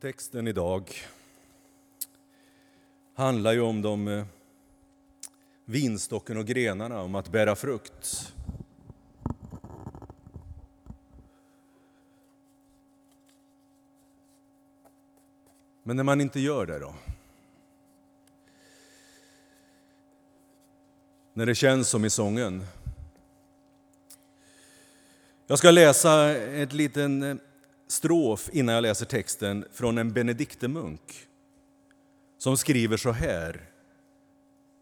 Texten idag handlar ju om de eh, vinstocken och grenarna, om att bära frukt. Men när man inte gör det då? När det känns som i sången. Jag ska läsa ett liten eh, strof innan jag läser texten från en benediktemunk som skriver så här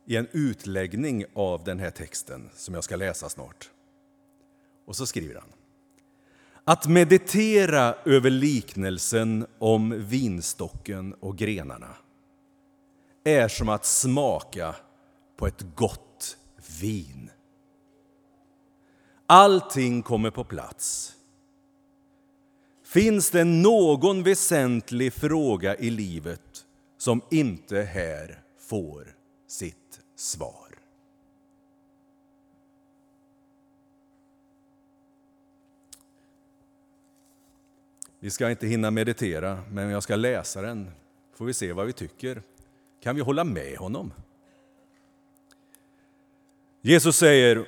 i en utläggning av den här texten som jag ska läsa snart. Och så skriver han. Att meditera över liknelsen om vinstocken och grenarna är som att smaka på ett gott vin. Allting kommer på plats. Finns det någon väsentlig fråga i livet som inte här får sitt svar? Vi ska inte hinna meditera, men jag ska läsa den. får vi se vad vi tycker. Kan vi hålla med honom? Jesus säger,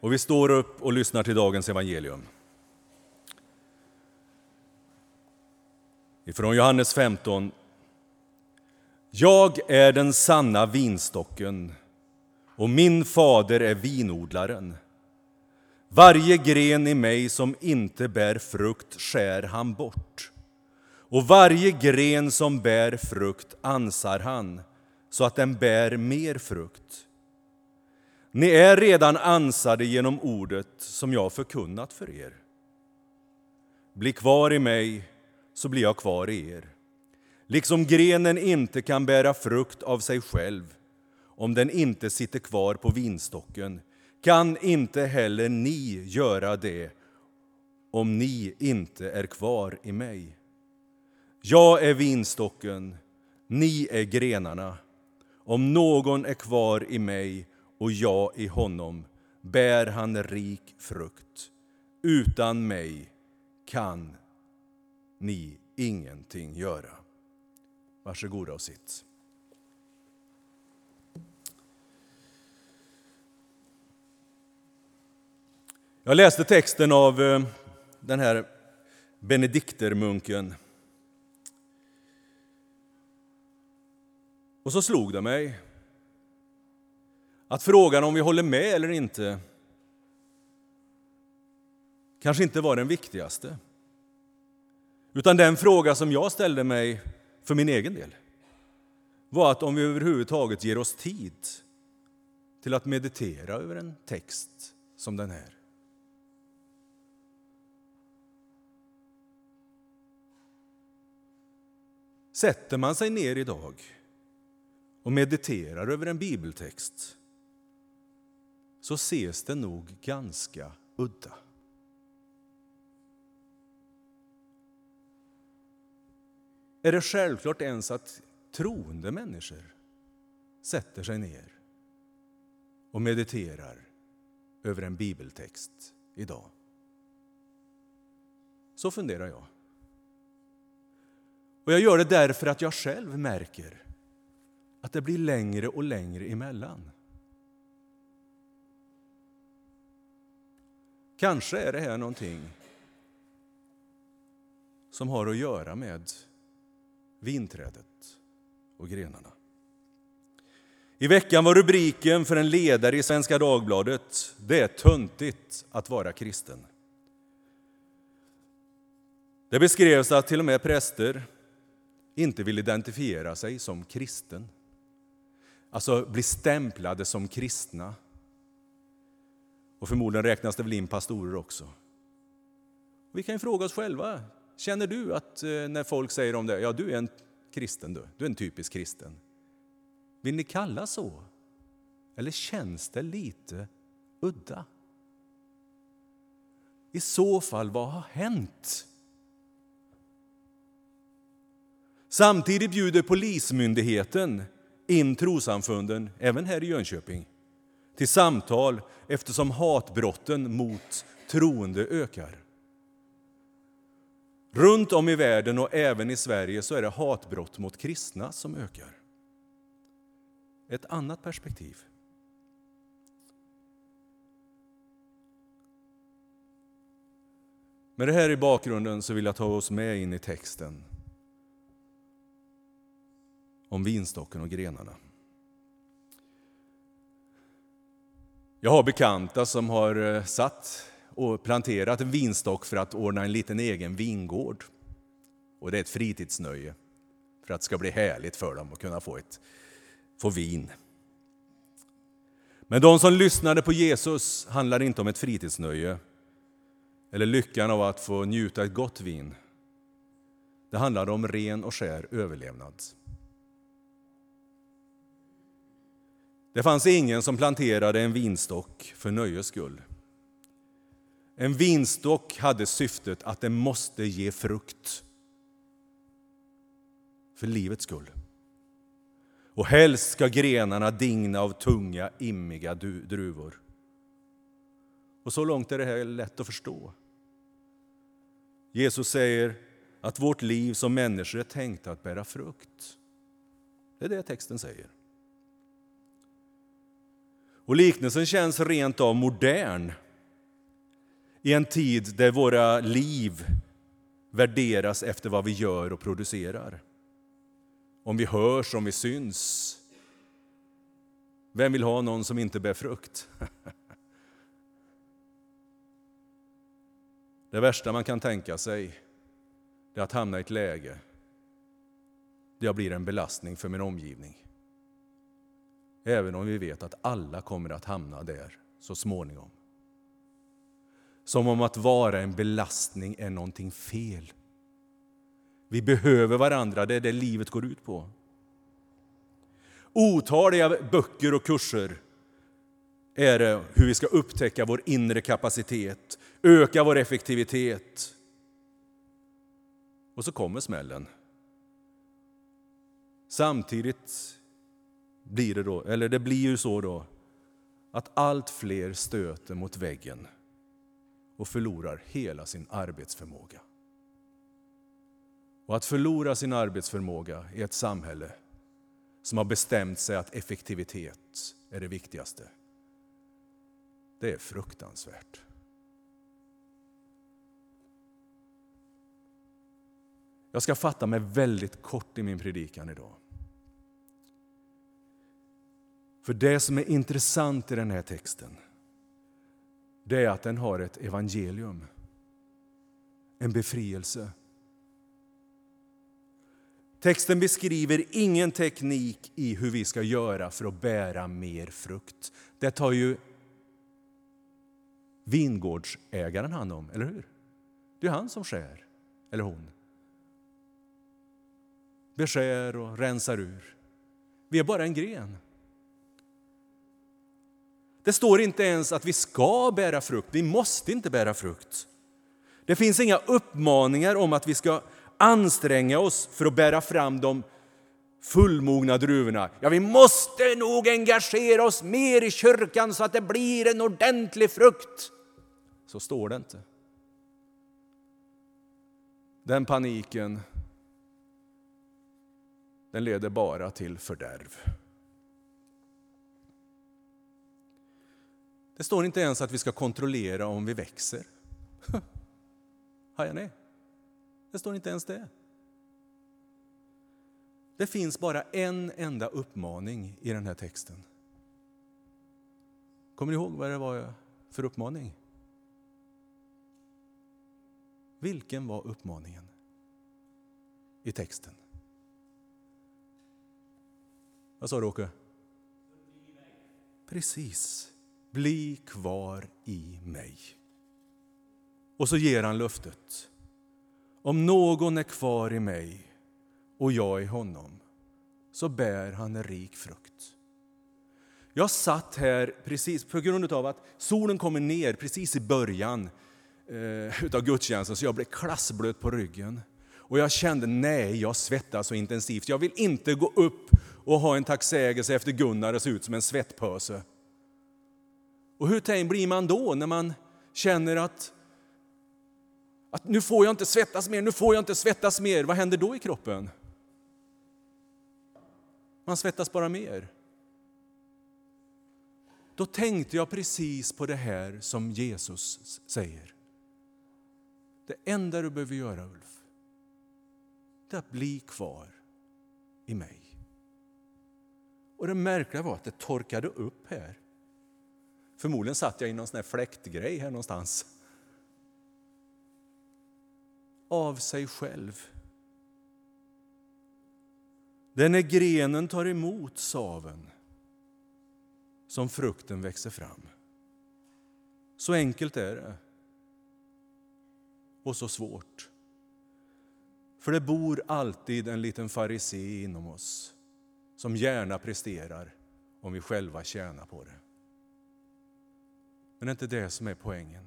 och vi står upp och lyssnar till dagens evangelium. Ifrån Johannes 15. Jag är den sanna vinstocken och min fader är vinodlaren. Varje gren i mig som inte bär frukt skär han bort och varje gren som bär frukt ansar han så att den bär mer frukt. Ni är redan ansade genom ordet som jag förkunnat för er. Bli kvar i mig så blir jag kvar i er. Liksom grenen inte kan bära frukt av sig själv om den inte sitter kvar på vinstocken kan inte heller ni göra det om ni inte är kvar i mig. Jag är vinstocken, ni är grenarna. Om någon är kvar i mig och jag i honom bär han rik frukt. Utan mig kan ni ingenting göra. Varsågoda och sitt. Jag läste texten av eh, den här benediktermunken. Och så slog det mig att frågan om vi håller med eller inte kanske inte var den viktigaste. Utan den fråga som jag ställde mig för min egen del var att om vi överhuvudtaget ger oss tid till att meditera över en text som den här. Sätter man sig ner idag och mediterar över en bibeltext så ses det nog ganska udda. Är det självklart ens att troende människor sätter sig ner och mediterar över en bibeltext idag? Så funderar jag. Och jag gör det därför att jag själv märker att det blir längre och längre emellan. Kanske är det här någonting som har att göra med vinträdet och grenarna. I veckan var rubriken för en ledare i Svenska Dagbladet Det är töntigt att vara kristen. Det beskrevs att till och med präster inte vill identifiera sig som kristen. Alltså bli stämplade som kristna. Och förmodligen räknas det väl in pastorer också. Vi kan ju fråga oss själva, känner du att eh, när folk säger om dig, ja du är en kristen du, du är en typisk kristen. Vill ni kalla så? Eller känns det lite udda? I så fall, vad har hänt? Samtidigt bjuder Polismyndigheten in trosamfunden, även här i Jönköping, till samtal eftersom hatbrotten mot troende ökar. Runt om i världen och även i Sverige så är det hatbrott mot kristna som ökar. Ett annat perspektiv. Med det här i bakgrunden så vill jag ta oss med in i texten om vinstocken och grenarna. Jag har bekanta som har eh, satt och planterat en vinstock för att ordna en liten egen vingård. Och det är ett fritidsnöje för att det ska bli härligt för dem att kunna få, ett, få vin. Men de som lyssnade på Jesus handlar inte om ett fritidsnöje eller lyckan av att få njuta ett gott vin. Det handlade om ren och skär överlevnad. Det fanns ingen som planterade en vinstock för nöjes skull. En vinstock hade syftet att den måste ge frukt för livets skull. Och helst ska grenarna digna av tunga, immiga druvor. Och så långt är det här lätt att förstå. Jesus säger att vårt liv som människor är tänkt att bära frukt. Det är det texten säger. Och liknelsen känns rent av modern i en tid där våra liv värderas efter vad vi gör och producerar. Om vi hörs, om vi syns. Vem vill ha någon som inte bär frukt? Det värsta man kan tänka sig är att hamna i ett läge där jag blir en belastning för min omgivning. Även om vi vet att alla kommer att hamna där så småningom. Som om att vara en belastning är någonting fel. Vi behöver varandra, det är det livet går ut på. Otaliga böcker och kurser är det hur vi ska upptäcka vår inre kapacitet, öka vår effektivitet. Och så kommer smällen. Samtidigt blir det då, eller det blir ju så då, att allt fler stöter mot väggen och förlorar hela sin arbetsförmåga. Och att förlora sin arbetsförmåga i ett samhälle som har bestämt sig att effektivitet är det viktigaste. Det är fruktansvärt. Jag ska fatta mig väldigt kort i min predikan idag. För det som är intressant i den här texten, det är att den har ett evangelium. En befrielse. Texten beskriver ingen teknik i hur vi ska göra för att bära mer frukt. Det tar ju vingårdsägaren hand om, eller hur? Det är han som skär, eller hon. Beskär och rensar ur. Vi är bara en gren. Det står inte ens att vi ska bära frukt, vi måste inte bära frukt. Det finns inga uppmaningar om att vi ska anstränga oss för att bära fram de fullmogna druvorna. Ja, vi måste nog engagera oss mer i kyrkan så att det blir en ordentlig frukt. Så står det inte. Den paniken den leder bara till fördärv. Det står inte ens att vi ska kontrollera om vi växer. Hajar ni? Det står inte ens det. Det finns bara en enda uppmaning i den här texten. Kommer ni ihåg vad det var för uppmaning? Vilken var uppmaningen i texten? Vad sa du, Åke? Precis. Bli kvar i mig. Och så ger han löftet. Om någon är kvar i mig och jag i honom så bär han en rik frukt. Jag satt här precis på grund av att solen kommer ner precis i början eh, av gudstjänsten så jag blev klassblöt på ryggen. Och jag kände, nej, jag svettas så intensivt. Jag vill inte gå upp och ha en tacksägelse efter Gunnar och se ut som en svettpöse. Och hur blir man då när man känner att Att nu får jag inte svettas mer, nu får jag inte svettas mer. Vad händer då i kroppen? Man svettas bara mer. Då tänkte jag precis på det här som Jesus säger. Det enda du behöver göra, Ulf, det är att bli kvar i mig. Och det märkliga var att det torkade upp här. Förmodligen satt jag i någon sån här fläktgrej här någonstans. Av sig själv. Det är när grenen tar emot saven som frukten växer fram. Så enkelt är det. Och så svårt. För det bor alltid en liten farisé inom oss som gärna presterar om vi själva tjänar på det. Men det är inte det som är poängen.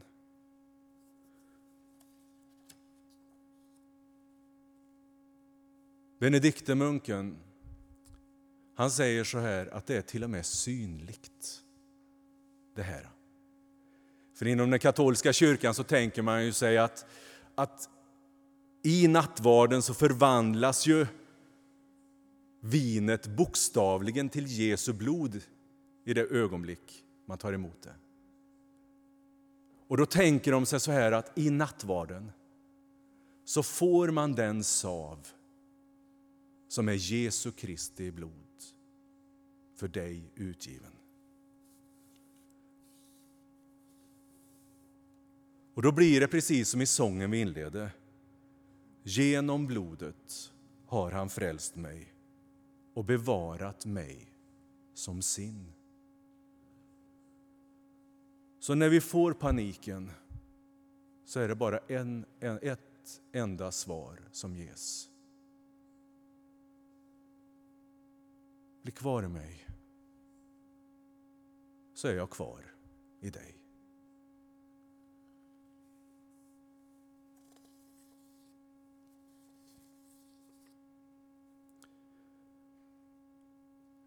Benediktemunken han säger så här att det är till och med synligt. Det här. För inom den katolska kyrkan så tänker man ju sig att, att i nattvarden så förvandlas ju vinet bokstavligen till Jesu blod i det ögonblick man tar emot det. Och då tänker de sig så här att i nattvarden så får man den sav som är Jesu Kristi blod för dig utgiven. Och då blir det precis som i sången vi inledde. Genom blodet har han frälst mig och bevarat mig som sin. Så när vi får paniken så är det bara en, en, ett enda svar som ges. Bli kvar i mig, så är jag kvar i dig.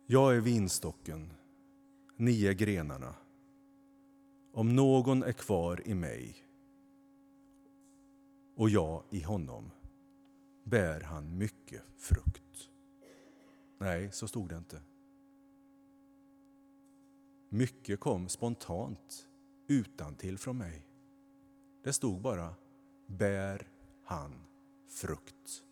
Jag är vinstocken, ni är grenarna. Om någon är kvar i mig och jag i honom bär han mycket frukt. Nej, så stod det inte. Mycket kom spontant, utan till från mig. Det stod bara bär han frukt.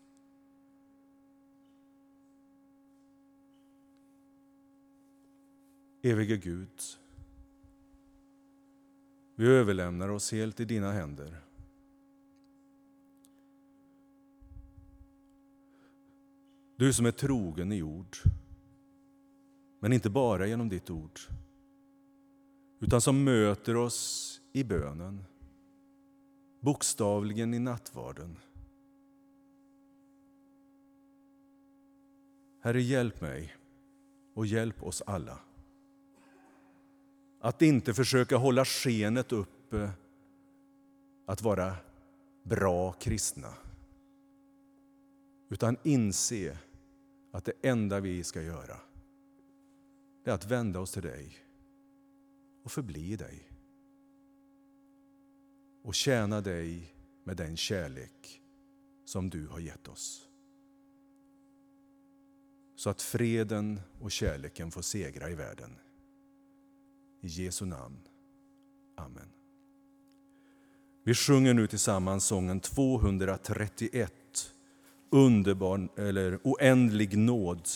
Evige Gud, vi överlämnar oss helt i dina händer. Du som är trogen i ord, men inte bara genom ditt ord, utan som möter oss i bönen, bokstavligen i nattvarden. Herre, hjälp mig och hjälp oss alla. Att inte försöka hålla skenet uppe att vara bra kristna. Utan inse att det enda vi ska göra är att vända oss till dig och förbli dig. Och tjäna dig med den kärlek som du har gett oss. Så att freden och kärleken får segra i världen. I Jesu namn. Amen. Vi sjunger nu tillsammans sången 231, underbar eller oändlig nåd